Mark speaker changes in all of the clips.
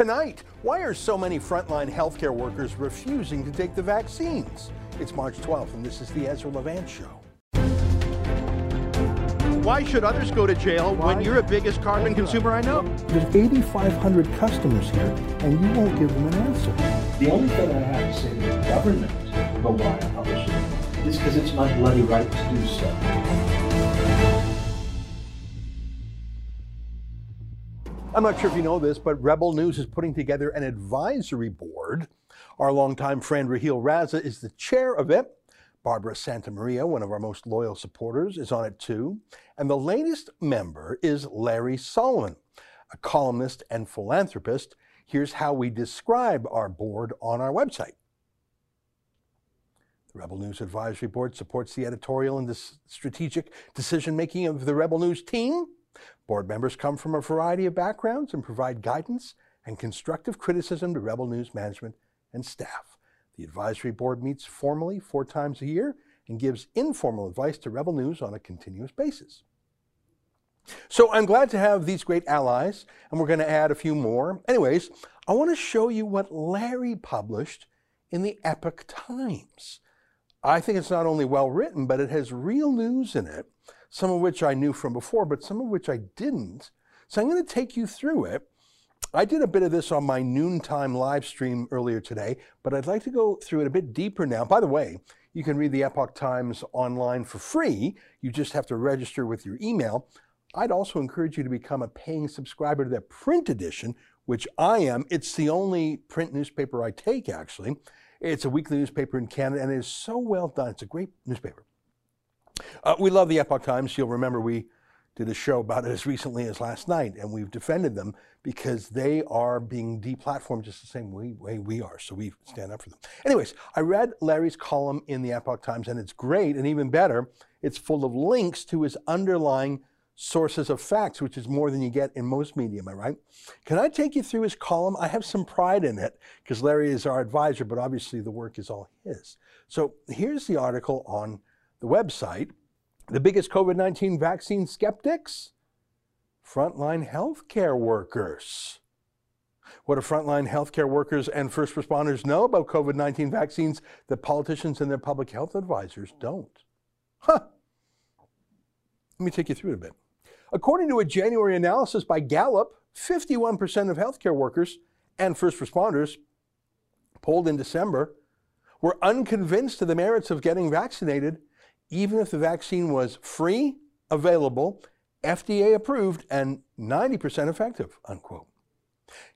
Speaker 1: Tonight, why are so many frontline healthcare workers refusing to take the vaccines? It's March 12th, and this is the Ezra Levant Show.
Speaker 2: Why should others go to jail when you're the biggest carbon consumer I know?
Speaker 1: There's 8,500 customers here, and you won't give them an answer.
Speaker 3: The only thing I have to say to the government about why I publish it is because it's my bloody right to do so.
Speaker 1: I'm not sure if you know this, but Rebel News is putting together an advisory board. Our longtime friend Raheel Raza is the chair of it. Barbara Santamaria, one of our most loyal supporters, is on it too. And the latest member is Larry Solomon, a columnist and philanthropist. Here's how we describe our board on our website. The Rebel News Advisory Board supports the editorial and strategic decision making of the Rebel News team Board members come from a variety of backgrounds and provide guidance and constructive criticism to Rebel News management and staff. The advisory board meets formally four times a year and gives informal advice to Rebel News on a continuous basis. So I'm glad to have these great allies, and we're going to add a few more. Anyways, I want to show you what Larry published in the Epoch Times. I think it's not only well written, but it has real news in it some of which I knew from before, but some of which I didn't. So I'm going to take you through it. I did a bit of this on my noontime live stream earlier today, but I'd like to go through it a bit deeper now. By the way, you can read the Epoch Times online for free. You just have to register with your email. I'd also encourage you to become a paying subscriber to their print edition, which I am. It's the only print newspaper I take, actually. It's a weekly newspaper in Canada, and it is so well done. It's a great newspaper. Uh, we love the Epoch Times. You'll remember we did a show about it as recently as last night, and we've defended them because they are being deplatformed just the same way, way we are. So we stand up for them. Anyways, I read Larry's column in the Epoch Times, and it's great, and even better, it's full of links to his underlying sources of facts, which is more than you get in most media, am I right? Can I take you through his column? I have some pride in it because Larry is our advisor, but obviously the work is all his. So here's the article on the website. The biggest COVID 19 vaccine skeptics? Frontline healthcare workers. What do frontline healthcare workers and first responders know about COVID 19 vaccines that politicians and their public health advisors don't? Huh. Let me take you through it a bit. According to a January analysis by Gallup, 51% of healthcare workers and first responders polled in December were unconvinced of the merits of getting vaccinated even if the vaccine was free, available, FDA approved, and 90% effective, unquote.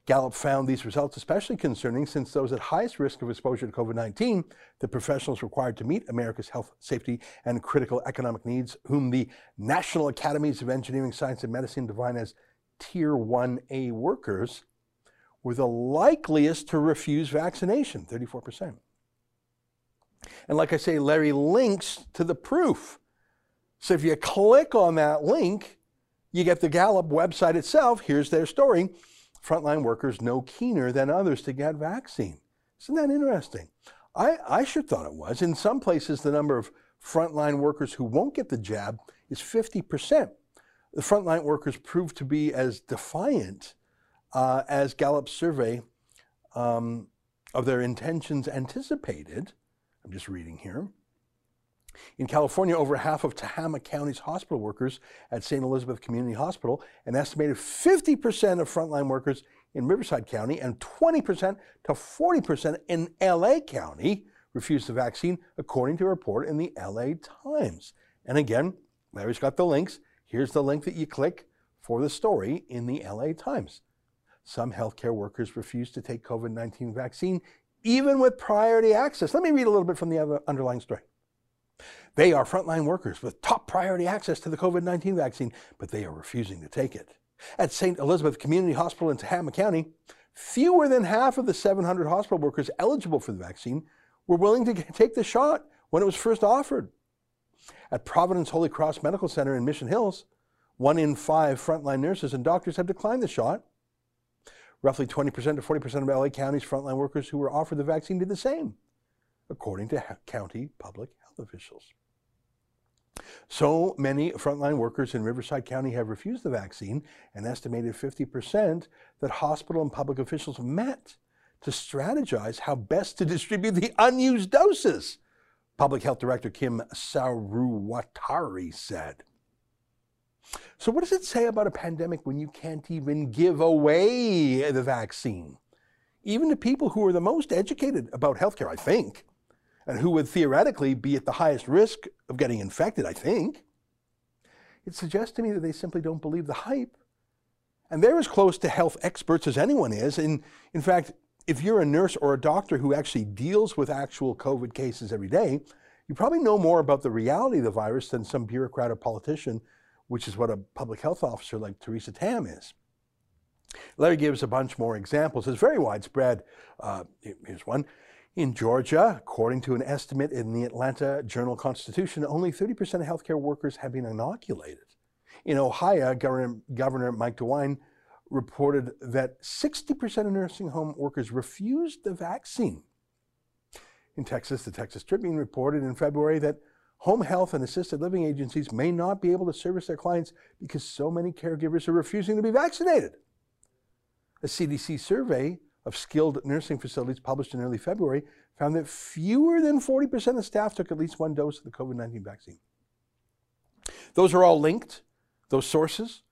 Speaker 1: Gallup found these results especially concerning since those at highest risk of exposure to COVID 19, the professionals required to meet America's health, safety, and critical economic needs, whom the National Academies of Engineering, Science, and Medicine define as Tier 1A workers, were the likeliest to refuse vaccination, 34%. And like I say, Larry links to the proof. So if you click on that link, you get the Gallup website itself. Here's their story. Frontline workers no keener than others to get vaccine. Isn't that interesting? I, I should thought it was. In some places, the number of frontline workers who won't get the jab is 50%. The frontline workers proved to be as defiant uh, as Gallup's survey um, of their intentions anticipated. I'm just reading here. In California, over half of Tehama County's hospital workers at St. Elizabeth Community Hospital, an estimated 50% of frontline workers in Riverside County and 20% to 40% in LA County refused the vaccine, according to a report in the LA Times. And again, Larry's got the links. Here's the link that you click for the story in the LA Times. Some healthcare workers refused to take COVID 19 vaccine even with priority access. Let me read a little bit from the underlying story. They are frontline workers with top priority access to the COVID 19 vaccine, but they are refusing to take it. At St. Elizabeth Community Hospital in Tehama County, fewer than half of the 700 hospital workers eligible for the vaccine were willing to take the shot when it was first offered. At Providence Holy Cross Medical Center in Mission Hills, one in five frontline nurses and doctors have declined the shot Roughly 20% to 40% of LA County's frontline workers who were offered the vaccine did the same, according to county public health officials. So many frontline workers in Riverside County have refused the vaccine, an estimated 50%, that hospital and public officials met to strategize how best to distribute the unused doses. Public Health Director Kim Saruwatari said. So, what does it say about a pandemic when you can't even give away the vaccine? Even to people who are the most educated about healthcare, I think, and who would theoretically be at the highest risk of getting infected, I think. It suggests to me that they simply don't believe the hype. And they're as close to health experts as anyone is. And in fact, if you're a nurse or a doctor who actually deals with actual COVID cases every day, you probably know more about the reality of the virus than some bureaucrat or politician, which is what a public health officer like Theresa Tam is. Larry gives a bunch more examples. It's very widespread. Uh, here's one. In Georgia, according to an estimate in the Atlanta Journal Constitution, only 30% of healthcare workers have been inoculated. In Ohio, Governor, Governor Mike DeWine reported that 60% of nursing home workers refused the vaccine. In Texas, the Texas Tribune reported in February that home health and assisted living agencies may not be able to service their clients because so many caregivers are refusing to be vaccinated. A CDC survey of skilled nursing facilities published in early February found that fewer than 40% of staff took at least one dose of the COVID 19 vaccine. Those are all linked, those sources.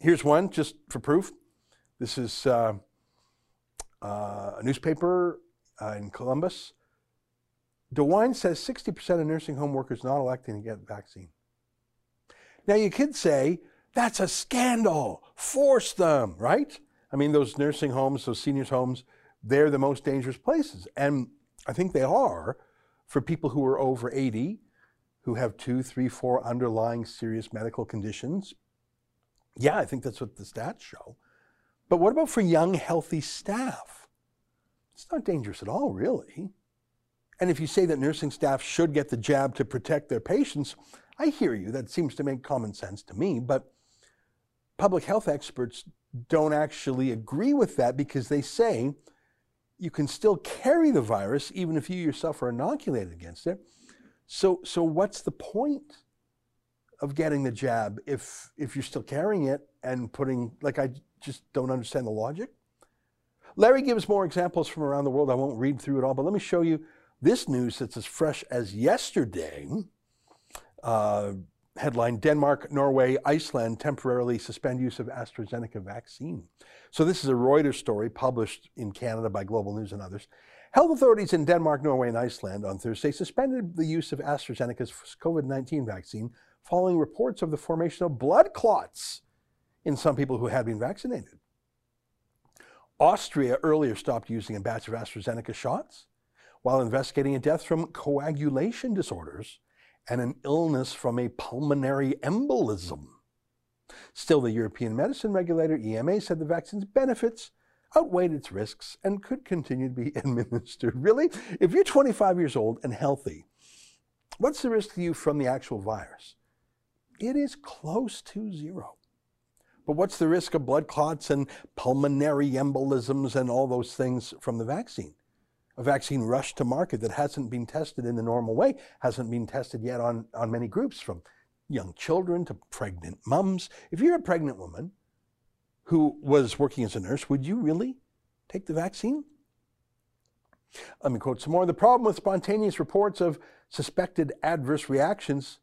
Speaker 1: Here's one just for proof. This is uh, uh, a newspaper uh, in Columbus. DeWine says 60% of nursing home workers not electing to get the vaccine. Now you could say that's a scandal. Force them, right? I mean, those nursing homes, those seniors' homes, they're the most dangerous places. And I think they are for people who are over 80, who have two, three, four underlying serious medical conditions. Yeah, I think that's what the stats show. But what about for young, healthy staff? It's not dangerous at all, really. And if you say that nursing staff should get the jab to protect their patients, I hear you. That seems to make common sense to me. But public health experts don't actually agree with that because they say you can still carry the virus even if you yourself are inoculated against it. So, so what's the point of getting the jab if if you're still carrying it and putting like I just don't understand the logic. Larry gives more examples from around the world. I won't read through it all, but let me show you this news that's as fresh as yesterday. Uh, headline Denmark, Norway, Iceland temporarily suspend use of AstraZeneca vaccine. So, this is a Reuters story published in Canada by Global News and others. Health authorities in Denmark, Norway, and Iceland on Thursday suspended the use of AstraZeneca's COVID 19 vaccine following reports of the formation of blood clots in some people who had been vaccinated. Austria earlier stopped using a batch of AstraZeneca shots while investigating a death from coagulation disorders and an illness from a pulmonary embolism. Still, the European Medicine Regulator, EMA, said the vaccine's benefits outweighed its risks and could continue to be administered. Really? If you're 25 years old and healthy, what's the risk to you from the actual virus? It is close to zero. But what's the risk of blood clots and pulmonary embolisms and all those things from the vaccine? A vaccine rushed to market that hasn't been tested in the normal way, hasn't been tested yet on, on many groups, from young children to pregnant mums. If you're a pregnant woman who was working as a nurse, would you really take the vaccine? Let me quote some more. The problem with spontaneous reports of suspected adverse reactions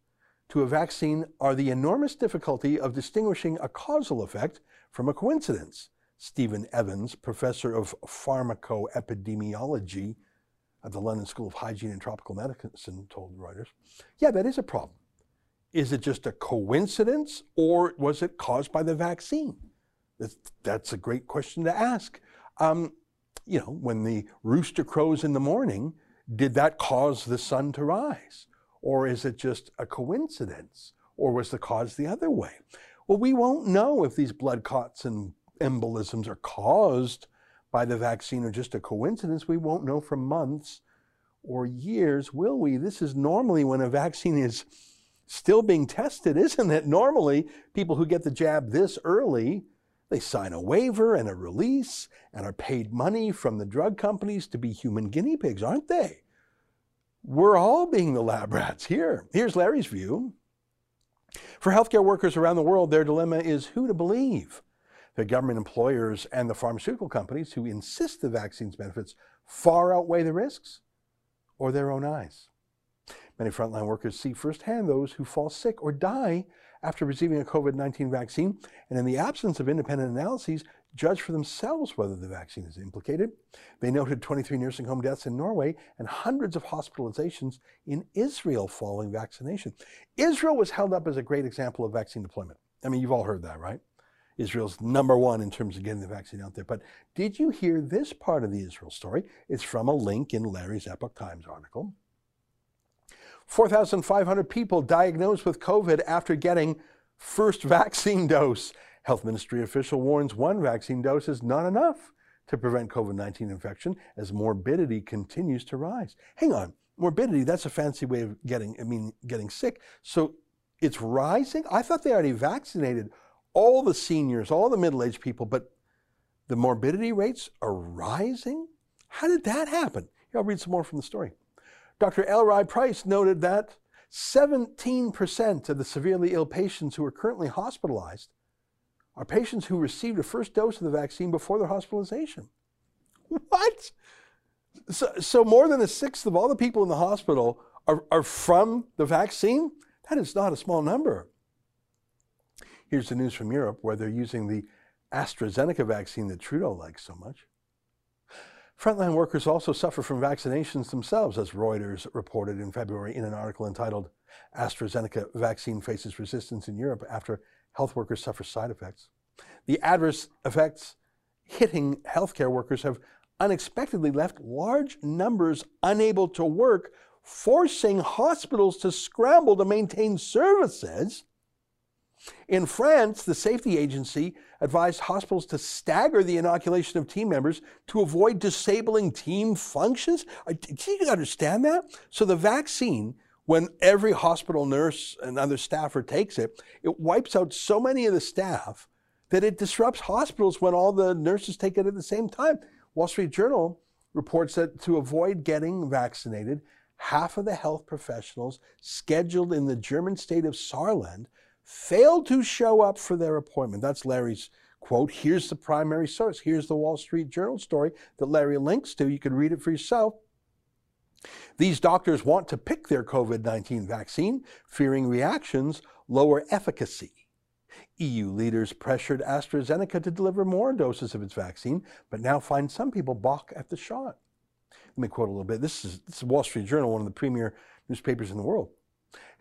Speaker 1: to a vaccine are the enormous difficulty of distinguishing a causal effect from a coincidence. Stephen Evans, professor of pharmacoepidemiology at the London School of Hygiene and Tropical Medicine, told Reuters. Yeah, that is a problem. Is it just a coincidence or was it caused by the vaccine? That's, a great question to ask. Um, you know, when the rooster crows in the morning, did that cause the sun to rise? Or is it just a coincidence? Or was the cause the other way? Well, we won't know if these blood clots and embolisms are caused by the vaccine or just a coincidence, we won't know for months or years, will we? This is normally when a vaccine is still being tested, isn't it? Normally, people who get the jab this early, they sign a waiver and a release and are paid money from the drug companies to be human guinea pigs, aren't they? We're all being the lab rats here. Here's Larry's view. For healthcare workers around the world, their dilemma is who to believe. The government employers and the pharmaceutical companies who insist the vaccine's benefits far outweigh the risks, or their own eyes. Many frontline workers see firsthand those who fall sick or die after receiving a COVID 19 vaccine, and in the absence of independent analyses, judge for themselves whether the vaccine is implicated. They noted 23 nursing home deaths in Norway and hundreds of hospitalizations in Israel following vaccination. Israel was held up as a great example of vaccine deployment. I mean, you've all heard that, right? Israel's number one in terms of getting the vaccine out there. But did you hear this part of the Israel story? It's from a link in Larry's Epoch Times article. 4,500 people diagnosed with COVID after getting first vaccine dose. Health Ministry official warns one vaccine dose is not enough to prevent COVID 19 infection as morbidity continues to rise. Hang on, morbidity, that's a fancy way of getting, I mean, getting sick. So it's rising? I thought they already vaccinated all the seniors, all the middle aged people, but the morbidity rates are rising? How did that happen? Here, I'll read some more from the story. Dr. Alroy-Preis noted that 17% of the severely ill patients who are currently hospitalized are patients who received a first dose of the vaccine before their hospitalization. What? So, so more than a sixth of all the people in the hospital are, are from the vaccine? That is not a small number. Here's the news from Europe where they're using the AstraZeneca vaccine that Trudeau likes so much. Frontline workers also suffer from vaccinations themselves, as Reuters reported in February in an article entitled AstraZeneca Vaccine Faces Resistance in Europe After Health Workers Suffer Side Effects. The adverse effects hitting healthcare workers have unexpectedly left large numbers unable to work, forcing hospitals to scramble to maintain services in France, the safety agency advised hospitals to stagger the inoculation of team members to avoid disabling team functions. Do you understand that? So the vaccine, when every hospital nurse and other staffer takes it, it wipes out so many of the staff that it disrupts hospitals when all the nurses take it at the same time. Wall Street Journal reports that to avoid getting vaccinated, half of the health professionals scheduled in the German state of Saarland failed to show up for their appointment. That's Larry's quote. Here's the primary source. Here's the Wall Street Journal story that Larry links to. You can read it for yourself. These doctors want to pick their COVID 19 vaccine, fearing reactions lower efficacy. EU leaders pressured AstraZeneca to deliver more doses of its vaccine, but now find some people balk at the shot. Let me quote a little bit. This is, this is Wall Street Journal, one of the premier newspapers in the world.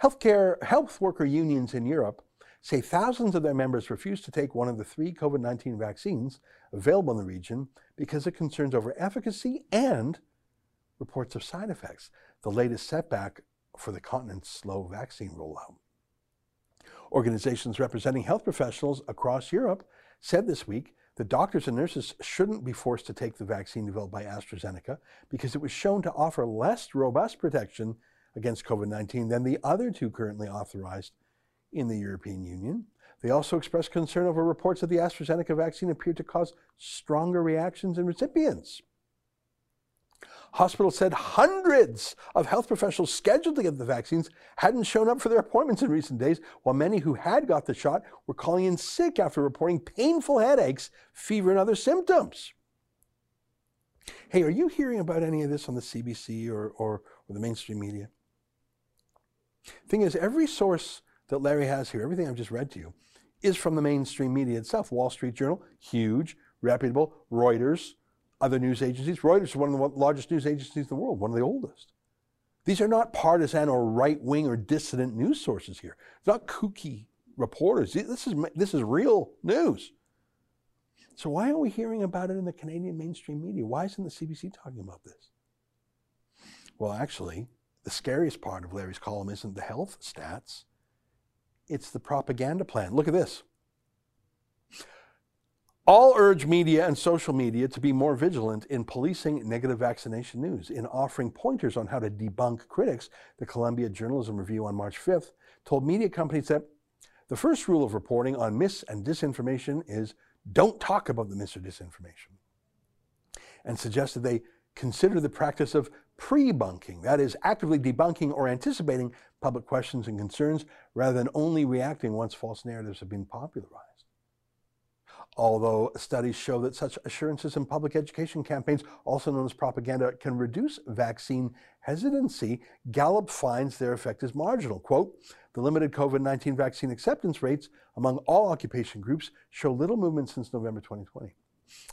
Speaker 1: Healthcare, health worker unions in Europe say thousands of their members refuse to take one of the three COVID 19 vaccines available in the region because of concerns over efficacy and reports of side effects, the latest setback for the continent's slow vaccine rollout. Organizations representing health professionals across Europe said this week that doctors and nurses shouldn't be forced to take the vaccine developed by AstraZeneca because it was shown to offer less robust protection against COVID 19 than the other two currently authorized in the European Union. They also expressed concern over reports that the AstraZeneca vaccine appeared to cause stronger reactions in recipients. Hospitals said hundreds of health professionals scheduled to get the vaccines hadn't shown up for their appointments in recent days, while many who had got the shot were calling in sick after reporting painful headaches, fever, and other symptoms. Hey, are you hearing about any of this on the CBC or, or, or the mainstream media? Thing is, every source that Larry has here, everything I've just read to you, is from the mainstream media itself. Wall Street Journal, huge, reputable. Reuters, other news agencies. Reuters is one of the largest news agencies in the world, one of the oldest. These are not partisan or right wing or dissident news sources here. It's not kooky reporters. This is, this is real news. So, why aren't we hearing about it in the Canadian mainstream media? Why isn't the CBC talking about this? Well, actually, the scariest part of Larry's column isn't the health stats, it's the propaganda plan. Look at this. All urge media and social media to be more vigilant in policing negative vaccination news, in offering pointers on how to debunk critics. The Columbia Journalism Review on March 5th told media companies that the first rule of reporting on mis and disinformation is don't talk about the mis or disinformation, and suggested they consider the practice of pre-bunking, that is, actively debunking or anticipating public questions and concerns rather than only reacting once false narratives have been popularized. Although studies show that such assurances in public education campaigns, also known as propaganda, can reduce vaccine hesitancy, Gallup finds their effect is marginal. Quote, the limited COVID 19 vaccine acceptance rates among all occupation groups show little movement since November 2020.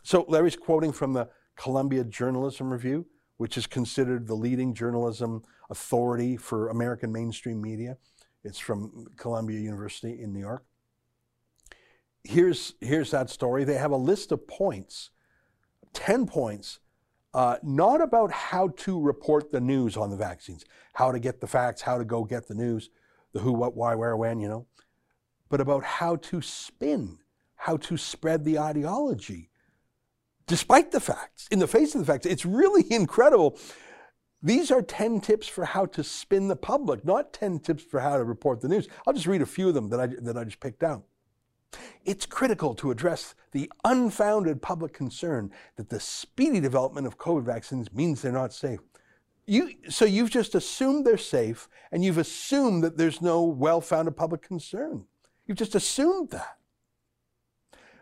Speaker 1: So Larry's quoting from the Columbia Journalism Review, which is considered the leading journalism authority for American mainstream media. It's from Columbia University in New York here's here's that story. They have a list of points, ten points, uh, not about how to report the news on the vaccines, how to get the facts, how to go get the news, the who, what, why, where, when, you know, but about how to spin, how to spread the ideology, despite the facts, in the face of the facts. It's really incredible. These are 10 tips for how to spin the public, not 10 tips for how to report the news. I'll just read a few of them that I, that I just picked out. It's critical to address the unfounded public concern that the speedy development of COVID vaccines means they're not safe. You, so you've just assumed they're safe and you've assumed that there's no well founded public concern. You've just assumed that.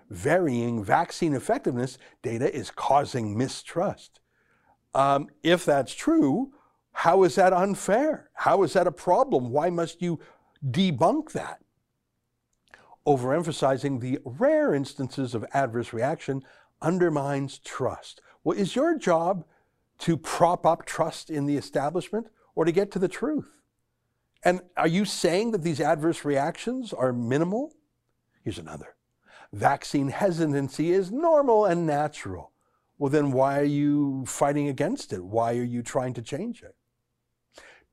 Speaker 1: Varying vaccine effectiveness data is causing mistrust. Um, if that's true, how is that unfair? How is that a problem? Why must you debunk that? overemphasizing the rare instances of adverse reaction undermines trust. Well, is your job to prop up trust in the establishment or to get to the truth? And are you saying that these adverse reactions are minimal? Here's another. Vaccine hesitancy is normal and natural. Well, then why are you fighting against it? Why are you trying to change it?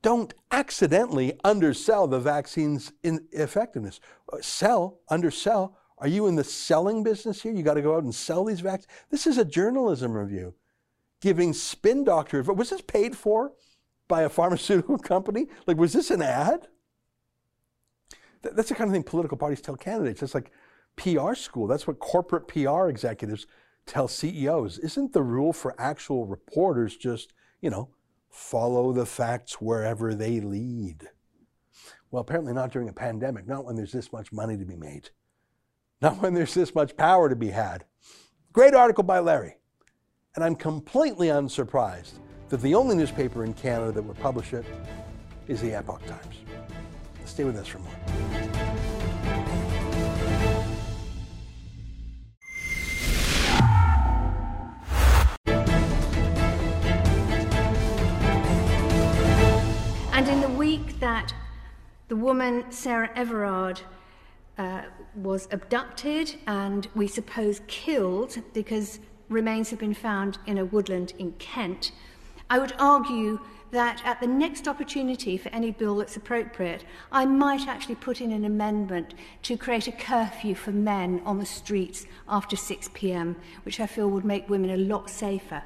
Speaker 1: don't accidentally undersell the vaccine's effectiveness. Uh, sell, undersell. Are you in the selling business here? You got to go out and sell these vaccines. This is a journalism review giving spin doctor. Was this paid for by a pharmaceutical company? Like, was this an ad? That's the kind of thing political parties tell candidates. It's like PR school. That's what corporate PR executives tell CEOs. Isn't the rule for actual reporters just, you know, follow the facts wherever they lead. Well, apparently not during a pandemic, not when there's this much money to be made, not when there's this much power to be had. Great article by Larry. And I'm completely unsurprised that the only newspaper in Canada that would publish it is the Epoch Times. Stay with us for more.
Speaker 4: The woman, Sarah Everard, uh, was abducted and we suppose killed because remains have been found in a woodland in Kent, I would argue that at the next opportunity for any bill that's appropriate, I might actually put in an amendment to create a curfew for men on the streets after 6 p.m., which I feel would make women a lot safer.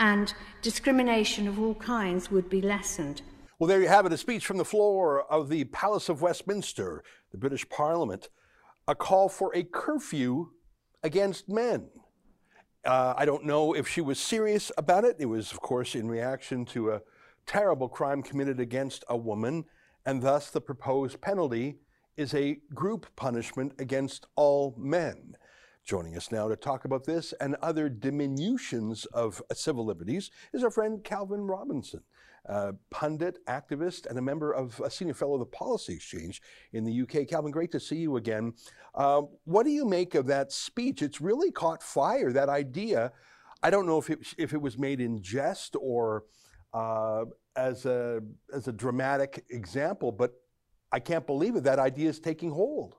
Speaker 4: And discrimination of all kinds would be lessened.
Speaker 1: Well, there you have it a speech from the floor of the Palace of Westminster, the British Parliament, a call for a curfew against men. Uh, I don't know if she was serious about it. It was, of course, in reaction to a terrible crime committed against a woman, and thus the proposed penalty is a group punishment against all men. Joining us now to talk about this and other diminutions of civil liberties is our friend Calvin Robinson uh, pundit, activist, and a member of a senior fellow of the Policy Exchange in the UK. Calvin, great to see you again. Uh, what do you make of that speech? It's really caught fire, that idea. I don't know if it, if it was made in jest or uh, as, a, as a dramatic example, but I can't believe it. That idea is taking hold.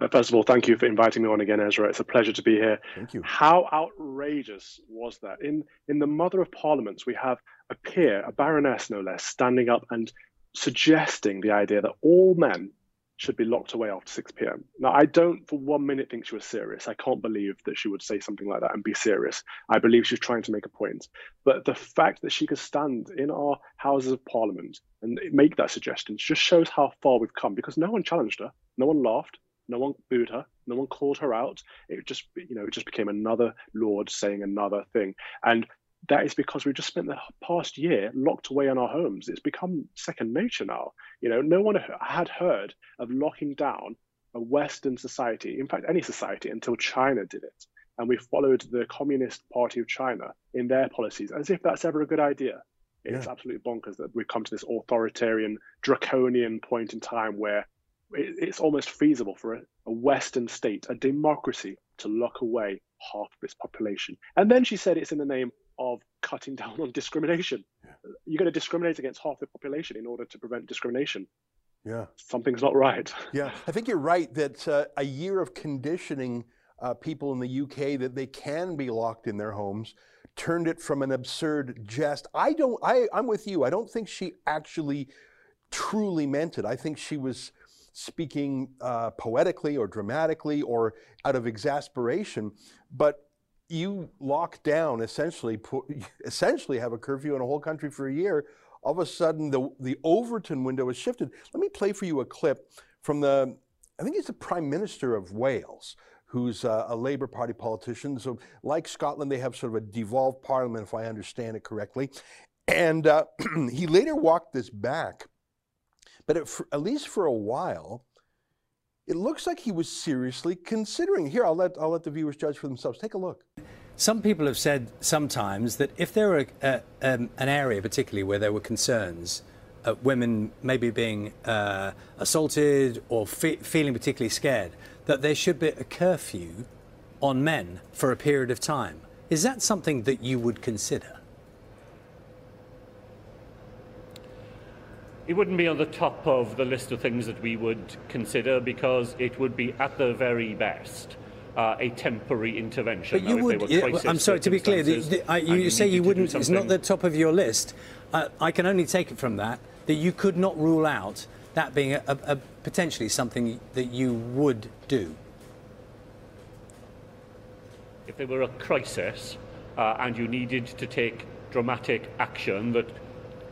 Speaker 5: Uh, first of all, thank you for inviting me on again, Ezra. It's a pleasure to be here.
Speaker 1: Thank you.
Speaker 5: How outrageous was that? In in the Mother of Parliaments, we have a peer, a baroness no less, standing up and suggesting the idea that all men should be locked away after 6 p.m. Now, I don't for one minute think she was serious. I can't believe that she would say something like that and be serious. I believe she's trying to make a point. But the fact that she could stand in our Houses of Parliament and make that suggestion just shows how far we've come because no one challenged her, no one laughed, no one booed her. No one called her out. It just, you know, it just became another lord saying another thing. And that is because we've just spent the past year locked away in our homes. It's become second nature now. You know, no one had heard of locking down a Western society, in fact, any society, until China did it. And we followed the Communist Party of China in their policies as if that's ever a good idea. It's yeah. absolutely bonkers that we've come to this authoritarian, draconian point in time where it's almost feasible for a, a Western state, a democracy, to lock away half of its population. And then she said it's in the name of cutting down on discrimination. Yeah. You're going to discriminate against half the population in order to prevent discrimination.
Speaker 1: Yeah.
Speaker 5: Something's not right.
Speaker 1: yeah. I think you're right that uh, a year of conditioning uh, people in the UK that they can be locked in their homes turned it from an absurd jest. I don't, I, I'm with you. I don't think she actually truly meant it. I think she was speaking uh, poetically or dramatically or out of exasperation. But you lock down essentially, essentially have a curfew in a whole country for a year. All of a sudden, the the Overton window has shifted. Let me play for you a clip from the, I think he's the Prime Minister of Wales, who's a, a Labour Party politician. So, like Scotland, they have sort of a devolved parliament, if I understand it correctly. And uh, he later walked this back. But it, for, at least for a while, it looks like he was seriously considering. Here, I'll let, I'll let the viewers judge for themselves. Take a look.
Speaker 6: Some people have said sometimes that if there were a, um, an area, particularly where there were concerns, uh, women maybe being uh, assaulted or fe feeling particularly scared, that there should be a curfew on men for a period of time. Is that something that you would consider?
Speaker 7: It wouldn't be on the top of the list of things that we would consider because it would be at the very best. Uh, a temporary intervention.
Speaker 6: But you would, yeah, I'm sorry to be clear. The, the, I, you, you say you wouldn't. It's not the top of your list. Uh, I can only take it from that that you could not rule out that being a, a, potentially something that you would do?
Speaker 7: If there were a crisis uh, and you needed to take dramatic action that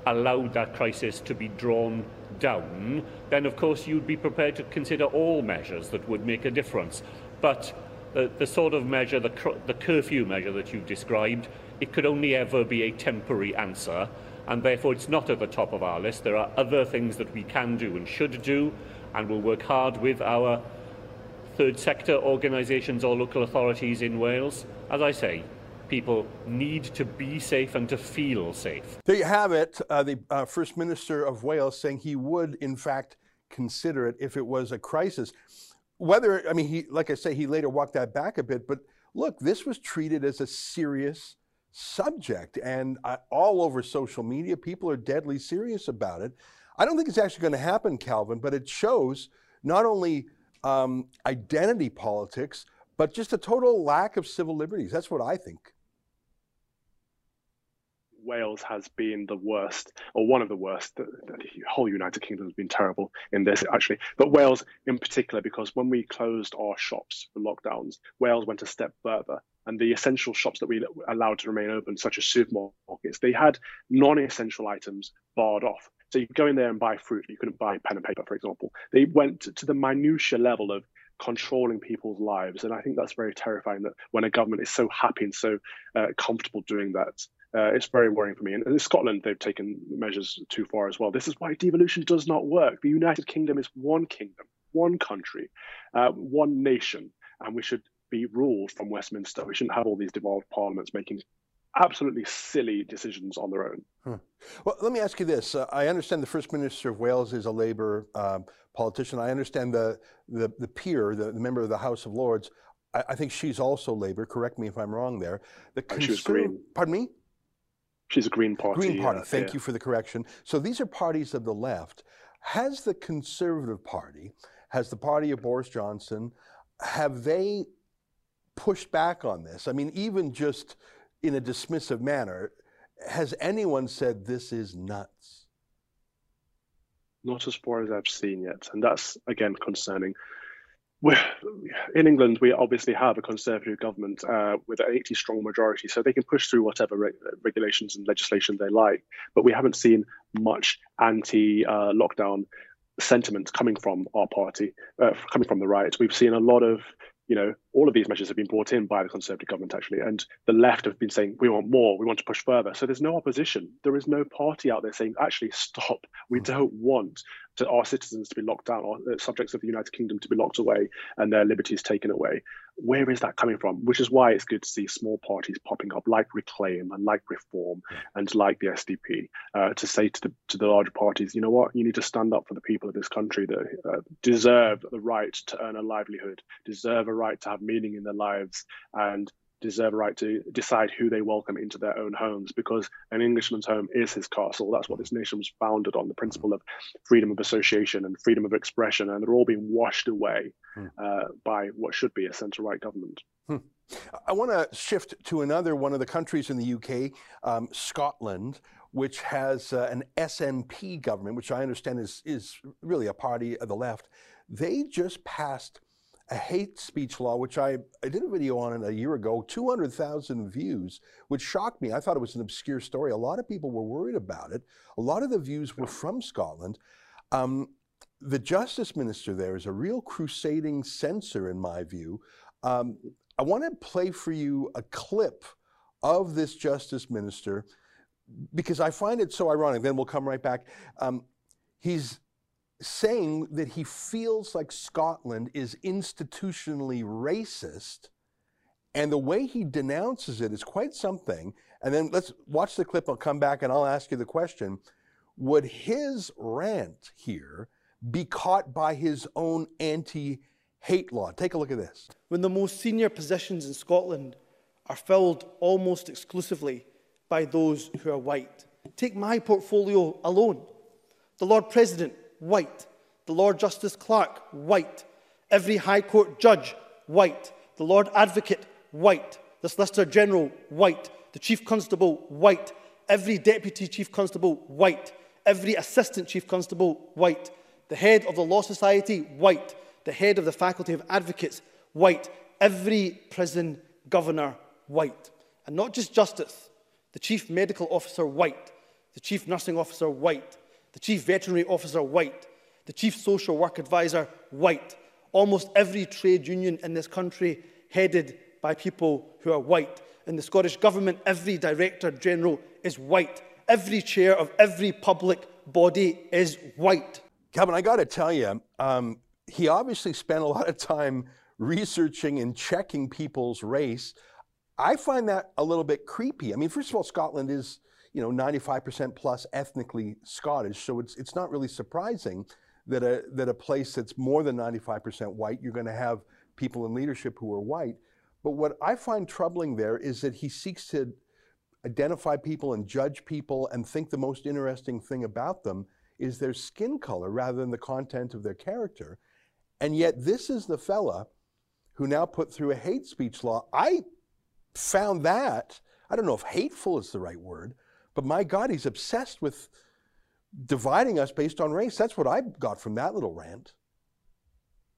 Speaker 7: allowed that crisis to be drawn down, then of course you'd be prepared to consider all measures that would make a difference. But the, the sort of measure, the, the curfew measure that you've described, it could only ever be a temporary answer and therefore it's not at the top of our list. There are other things that we can do and should do, and we'll work hard with our third sector organisations or local authorities in Wales. As I say, people need to be safe and to feel safe.
Speaker 1: There you have it. Uh, the uh, First Minister of Wales saying he would, in fact, consider it if it was a crisis. Whether, I mean, he, like I say, he later walked that back a bit, but look, this was treated as a serious subject. And I, all over social media, people are deadly serious about it. I don't think it's actually going to happen, Calvin, but it shows not only um, identity politics, but just a total lack of civil liberties. That's what I think.
Speaker 5: Wales has been the worst, or one of the worst. The, the, whole United Kingdom has been terrible in this, actually. But Wales in particular, because when we closed our shops for lockdowns, Wales went a step further. And the essential shops that we allowed to remain open, such as supermarkets, they had non essential items barred off. So you go in there and buy fruit. You couldn't buy pen and paper, for example. They went to the minutia level of controlling people's lives. And I think that's very terrifying that when a government is so happy and so uh, comfortable doing that, uh, it's very worrying for me. And in Scotland, they've taken measures too far as well. This is why devolution does not work. The United Kingdom is one kingdom, one country, uh, one nation, and we should be ruled from Westminster. We shouldn't have all these devolved parliaments making absolutely silly decisions on their own.
Speaker 1: Hmm. Well, let me ask you this. Uh, I understand the First Minister of Wales is a Labour um, politician. I understand the, the, the peer, the, the, member of the House of Lords, I, I, think she's also Labour. Correct me if I'm wrong there.
Speaker 5: The conser- she was Green.
Speaker 1: Pardon me?
Speaker 5: She's a Green Party.
Speaker 1: Green Party. Thank yeah. you for the correction. So these are parties of the left. Has the Conservative Party, has the party of Boris Johnson, have they pushed back on this? I mean, even just in a dismissive manner, has anyone said this is nuts?
Speaker 5: Not as far as I've seen yet. And that's, again, concerning we're, in England, we obviously have a Conservative government uh, with an 80 strong majority, so they can push through whatever re- regulations and legislation they like. But we haven't seen much anti uh, lockdown sentiment coming from our party, uh, coming from the right. We've seen a lot of you know, all of these measures have been brought in by the Conservative government, actually, and the left have been saying, we want more, we want to push further. So there's no opposition. There is no party out there saying, actually, stop. We mm-hmm. don't want to our citizens to be locked down, or uh, subjects of the United Kingdom to be locked away and their liberties taken away. Where is that coming from? Which is why it's good to see small parties popping up, like Reclaim and like Reform and like the SDP, uh, to say to the to the larger parties, you know what, you need to stand up for the people of this country that uh, deserve the right to earn a livelihood, deserve a right to have meaning in their lives, and deserve a right to decide who they welcome into their own homes because an Englishman's home is his castle. That's what this nation was founded on the principle of freedom of association and freedom of expression. And they're all being washed away hmm. uh, by what should be a centre right government.
Speaker 1: Hmm. I want to shift to another one of the countries in the UK, um, Scotland, which has uh, an SNP government, which I understand is, is really a party of the left. They just passed a hate speech law, which I, I did a video on it a year ago, 200,000 views, which shocked me. I thought it was an obscure story. A lot of people were worried about it. A lot of the views were from Scotland. Um, the justice minister there is a real crusading censor, in my view. Um, I want to play for you a clip of this justice minister because I find it so ironic. Then we'll come right back. Um, he's saying that he feels like Scotland is institutionally racist. And the way he denounces it is quite something. And then let's watch the clip. I'll come back and I'll ask you the question Would his rant here be caught by his own anti hate law? Take a look at this.
Speaker 8: When the most senior positions in Scotland are filled almost exclusively by those who are white. Take my portfolio alone. The Lord President white. The Lord Justice Clerk, white. Every High Court judge, white. The Lord Advocate, white. The Solicitor General, white. The Chief Constable, white. Every Deputy Chief Constable, white. Every Assistant Chief Constable, white. The head of the Law Society, white. The head of the Faculty of Advocates, white. Every prison governor, white. And not just justice, the Chief Medical Officer, white. The Chief Nursing Officer, white the chief veterinary officer, white, the chief social work advisor, white, almost every trade union in this country headed by people who are white. In the Scottish Government, every Director General is white. Every chair of every public body is white.
Speaker 1: Kevin, I got to tell you, um, he obviously spent a lot of time researching and checking people's race. I find that a little bit creepy. I mean, first of all, Scotland is you know, 95% plus ethnically Scottish. So it's, it's not really surprising that a, that a place that's more than 95% white, you're going to have people in leadership who are white. But what I find troubling there is that he seeks to identify people and judge people and think the most interesting thing about them is their skin color rather than the content of their character. And yet, this is the fella who now put through a hate speech law. I found that, I don't know if hateful is the right word, but my God, he's obsessed with dividing us based on race. That's what I got from that little rant.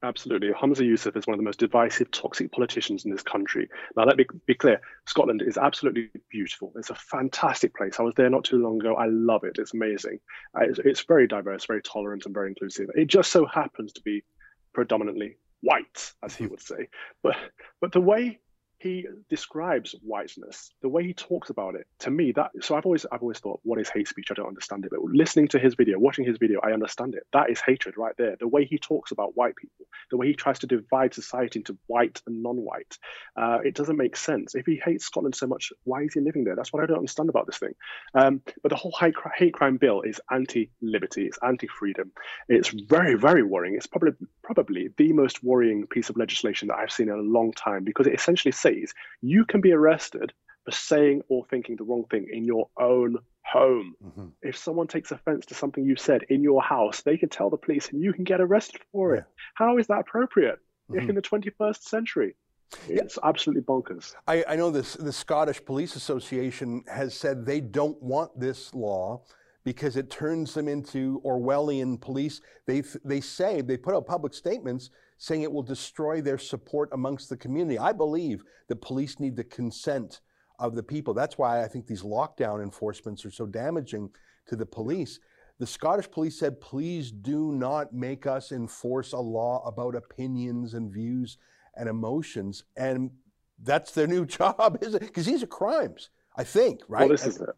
Speaker 5: Absolutely. Humza Yousaf is one of the most divisive, toxic politicians in this country. Now, let me be clear Scotland is absolutely beautiful. It's a fantastic place. I was there not too long ago. I love it. It's amazing. Uh, it's, it's very diverse, very tolerant, and very inclusive. It just so happens to be predominantly white, as he would say. But, but the way he describes whiteness, the way he talks about it, to me, that so I've always I've always thought, what is hate speech? I don't understand it. But listening to his video, watching his video, I understand it. That is hatred right there. The way he talks about white people, the way he tries to divide society into white and non-white, uh, it doesn't make sense. If he hates Scotland so much, why is he living there? That's what I don't understand about this thing. Um, but the whole hate, hate crime bill is anti-liberty, it's anti-freedom. It's very, very worrying. It's probably probably the most worrying piece of legislation that I've seen in a long time because it essentially says you can be arrested for saying or thinking the wrong thing in your own home. Mm-hmm. If someone takes offense to something you've said in your house, they can tell the police and you can get arrested for yeah. it. How is that appropriate mm-hmm. in the 21st century? It's yeah. absolutely bonkers.
Speaker 1: I, I know this. The Scottish Police Association has said they don't want this law because it turns them into Orwellian police. They they say they put out public statements saying it will destroy their support amongst the community. I believe that police need the consent of the people. That's why I think these lockdown enforcements are so damaging to the police. The Scottish police said, please do not make us enforce a law about opinions and views and emotions, and that's their new job, is it? Because these are crimes, I think, right?
Speaker 5: Well, this is it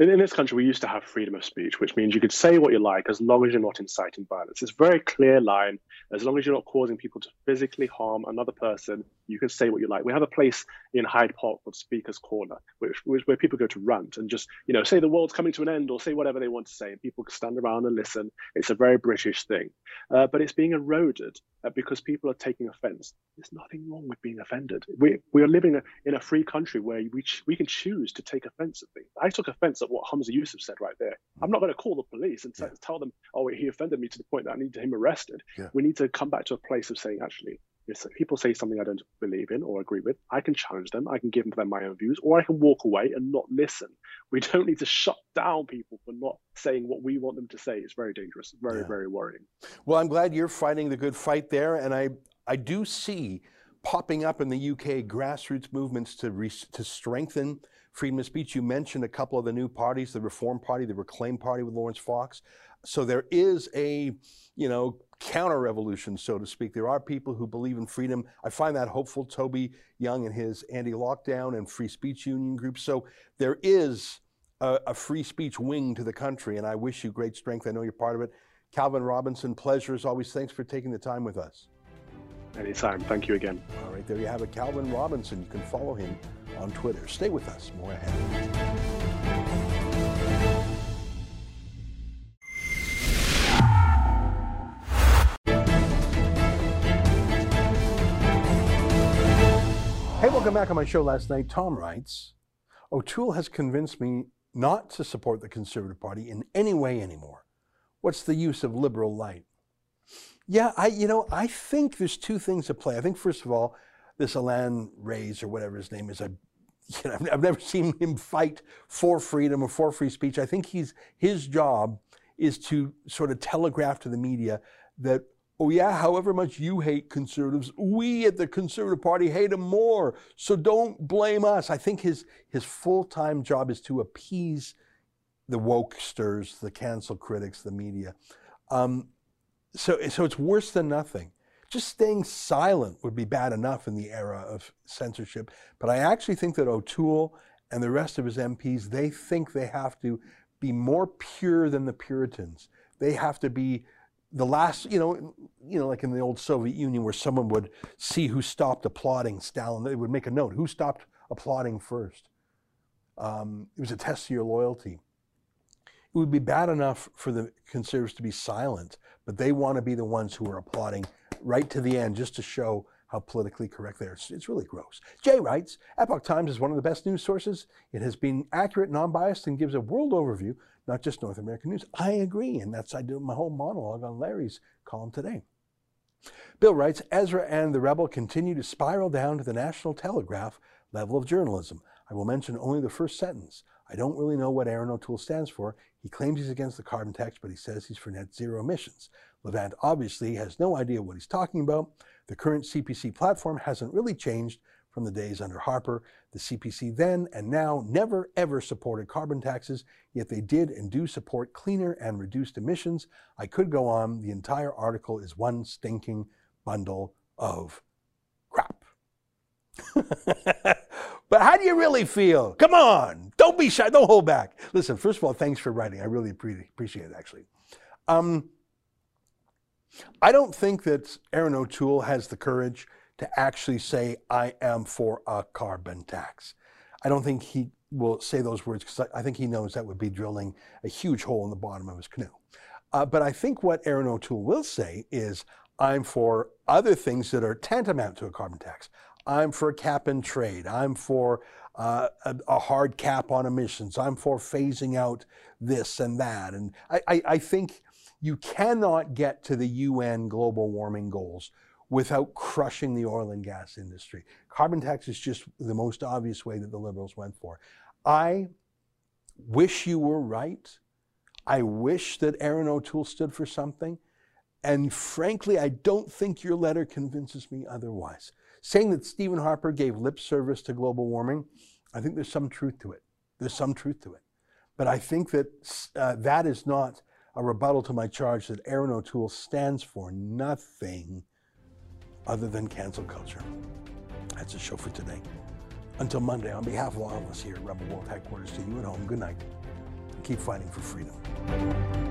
Speaker 5: in, in, this country, we used to have freedom of speech, which means you could say what you like as long as you're not inciting violence. It's a very clear line. As long as you're not causing people to physically harm another person, you can say what you like. We have a place in Hyde Park called Speaker's Corner, which, which, where people go to rant and just, you know, say the world's coming to an end or say whatever they want to say, and people stand around and listen. It's a very British thing, uh, but it's being eroded uh, because people are taking offence. There's nothing wrong with being offended. We we are living in a free country where we we can choose to take offence at things. I took offence at what Humza Yousaf said right there. I'm not going to call the police and yeah. tell them, oh, he offended me to the point that I need him arrested. Yeah. We need to come back to a place of saying, actually, if people say something I don't believe in or agree with, I can challenge them. I can give them my own views, or I can walk away and not listen. We don't need to shut down people for not saying what we want them to say. It's very dangerous, very, yeah. very worrying.
Speaker 1: Well, I'm glad you're fighting the good fight there, and I I do see popping up in the UK grassroots movements to re- to strengthen freedom of speech. You mentioned a couple of the new parties, the Reform Party, the Reclaim Party with Laurence Fox. So there is a, you know, counter revolution, so to speak. There are people who believe in freedom. I find that hopeful. Toby Young and his anti-lockdown and free speech union group. So there is a, a free speech wing to the country, and I wish you great strength. I know you're part of it. Calvin Robinson, pleasure as always. Thanks for taking the time with us.
Speaker 5: Anytime. Thank you again.
Speaker 1: All right, there you have it. Calvin Robinson. You can follow him on Twitter. Stay with us. More ahead. Welcome back on my show last night. Tom writes O'Toole has convinced me not to support the Conservative Party in any way anymore. What's the use of liberal light? Yeah, I you know I think there's two things at play. I think first of all, this Alain Rayes or whatever his name is, I you know, I've never seen him fight for freedom or for free speech. I think he's his job is to sort of telegraph to the media that oh yeah, however much you hate conservatives, we at the Conservative Party hate them more. So don't blame us. I think his his full time job is to appease the wokesters, the cancel critics, the media. Um, so, so it's worse than nothing. Just staying silent would be bad enough in the era of censorship. But I actually think that O'Toole and the rest of his MPs, they think they have to be more pure than the Puritans. They have to be the last, you know, you know, like in the old Soviet Union, where someone would see who stopped applauding Stalin. They would make a note: who stopped applauding first. Um, it was a test of your loyalty. It would be bad enough for the conservatives to be silent, but they want to be the ones who are applauding right to the end just to show how politically correct they are. It's, it's really gross. Jay writes Epoch Times is one of the best news sources. It has been accurate, non biased, and gives a world overview, not just North American news. I agree, and that's I do my whole monologue on Larry's column today. Bill writes Ezra and the Rebel continue to spiral down to the National Telegraph level of journalism. I will mention only the first sentence. I don't really know what Erin O'Toole stands for. He claims he's against the carbon tax, but he says he's for net zero emissions. Levant obviously has no idea what he's talking about. The current CPC platform hasn't really changed from the days under Harper. The CPC then and now never ever supported carbon taxes, yet they did and do support cleaner and reduced emissions. I could go on. The entire article is one stinking bundle of crap. But how do you really feel? Come on, don't be shy, don't hold back. Listen, first of all, thanks for writing. I really appreciate it, actually. Um, I don't think that Erin O'Toole has the courage to actually say, I am for a carbon tax. I don't think he will say those words because I, think he knows that would be drilling a huge hole in the bottom of his canoe. Uh, but I think what Erin O'Toole will say is, I'm for other things that are tantamount to a carbon tax. I'm for a cap and trade. I'm for uh, a, a, hard cap on emissions. I'm for phasing out this and that. And I, I, I think you cannot get to the UN global warming goals without crushing the oil and gas industry. Carbon tax is just the most obvious way that the liberals went for. I wish you were right. I wish that Erin O'Toole stood for something. And frankly, I don't think your letter convinces me otherwise saying that Stephen Harper gave lip service to global warming, I think there's some truth to it. There's some truth to it. But I think that uh, that is not a rebuttal to my charge that Erin O'Toole stands for nothing other than cancel culture. That's the show for today. Until Monday, on behalf of all of us here at Rebel World Headquarters, to you at home, good night. Keep fighting for freedom.